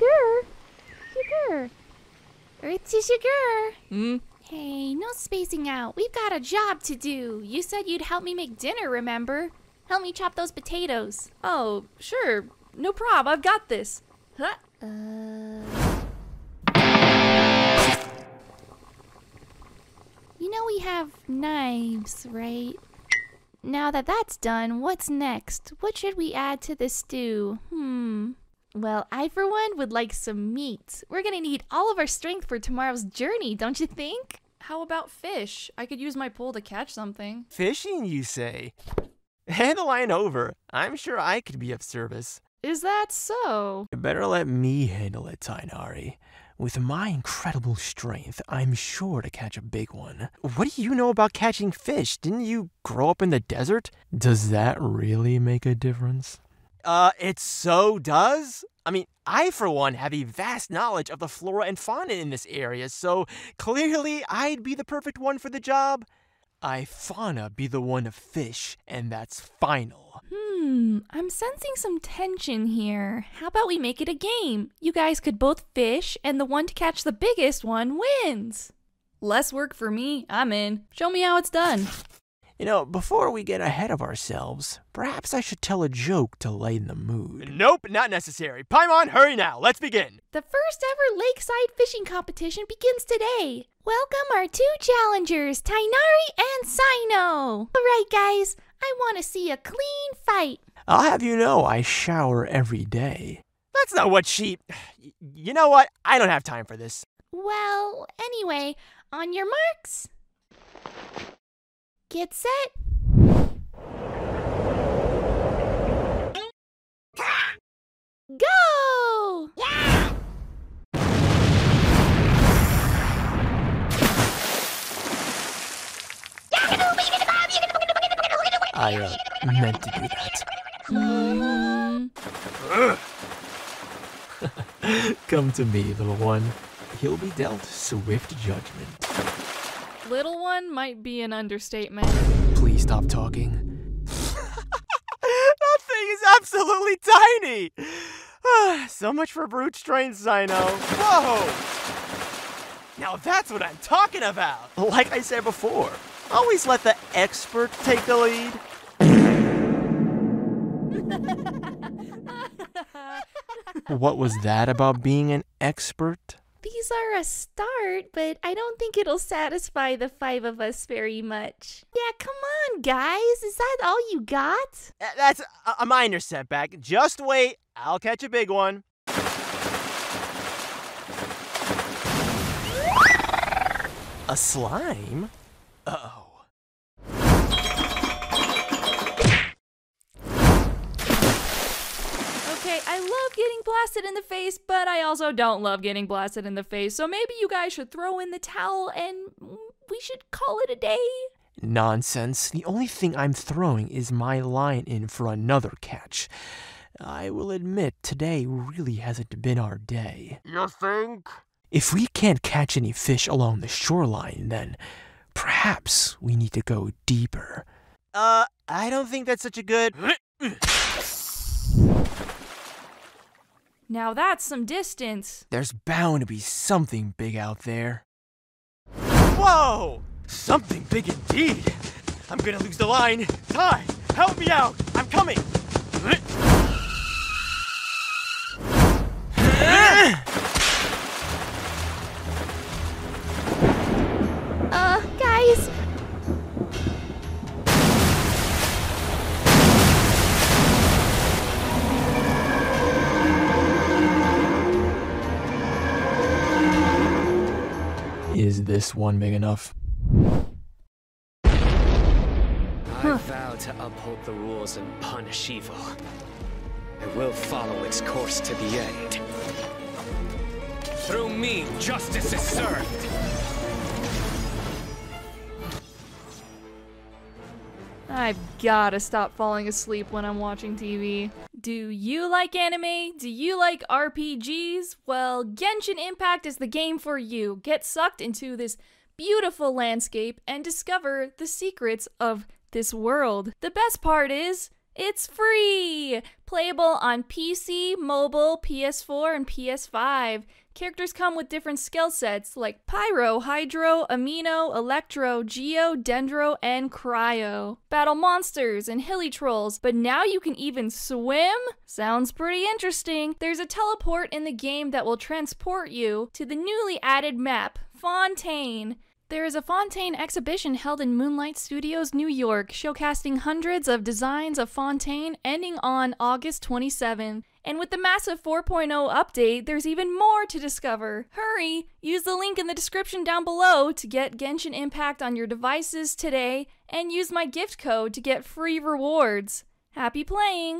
sugar. Sugar. Earthy sugar. Hmm? Hey, no spacing out. We've got a job to do. You said you'd help me make dinner, remember? Help me chop those potatoes. Oh, sure. No prob. I've got this. Huh? Uh. You know we have knives, right? Now that that's done, what's next? What should we add to the stew? Hmm. Well, I for one would like some meat. We're gonna need all of our strength for tomorrow's journey, don't you think? How about fish? I could use my pole to catch something. Fishing, you say? Hand the line over. I'm sure I could be of service. Is that so? You better let me handle it, Tighnari. With my incredible strength, I'm sure to catch a big one. What do you know about catching fish? Didn't you grow up in the desert? Does that really make a difference? Uh, it so does? I mean, I, for one, have a vast knowledge of the flora and fauna in this area, so clearly I'd be the perfect one for the job. I fauna be the one to fish, and that's final. Hmm, I'm sensing some tension here. How about we make it a game? You guys could both fish, and the one to catch the biggest one wins. Less work for me. I'm in. Show me how it's done. You know, before we get ahead of ourselves, perhaps I should tell a joke to lighten the mood. Nope, not necessary. Paimon, hurry now. Let's begin. The first ever lakeside fishing competition begins today. Welcome our two challengers, Tighnari and Cyno. All right, guys, I want to see a clean fight. I'll have you know I shower every day. That's not what she. You know what? I don't have time for this. Well, anyway, on your marks. Get set. Go! I uh, meant to do that. Hmm. Come to me, little one. He'll be dealt swift judgment. Little one might be an understatement. Please stop talking. that thing is absolutely tiny! so much for brute strength, Cyno. Whoa! Now that's what I'm talking about! Like I said before, always let the expert take the lead. what was that about being an expert? These are a start, but I don't think it'll satisfy the five of us very much. Yeah, come on, guys. Is that all you got? That's a- a minor setback. Just wait, I'll catch a big one. A slime? Uh oh. Okay, I love getting blasted in the face, but I also don't love getting blasted in the face. So maybe you guys should throw in the towel and we should call it a day. Nonsense. The only thing I'm throwing is my line in for another catch. I will admit, today really hasn't been our day. You think? If we can't catch any fish along the shoreline, then perhaps we need to go deeper. Uh, I don't think that's such a good. Now that's some distance. There's bound to be something big out there. Whoa! Something big indeed! I'm gonna lose the line. Ty, help me out! I'm coming! this one big enough? I vow to uphold the rules and punish evil. I will follow its course to the end. Through me, justice is served. I've gotta stop falling asleep when I'm watching TV. Do you like anime? Do you like RPGs? Well, Genshin Impact is the game for you. Get sucked into this beautiful landscape and discover the secrets of this world. The best part is, It's free! Playable on PC, mobile, PS4, and PS5. Characters come with different skill sets like Pyro, Hydro, Anemo, Electro, Geo, Dendro, and Cryo. Battle monsters and hilichurls, but now you can even swim? Sounds pretty interesting. There's a teleport in the game that will transport you to the newly added map, Fontaine. There is a Fontaine exhibition held in Moonlight Studios, New York, showcasing hundreds of designs of Fontaine ending on August 27th. And with the massive 4.0 update, there's even more to discover. Hurry! Use the link in the description down below to get Genshin Impact on your devices today, and use my gift code to get free rewards. Happy playing!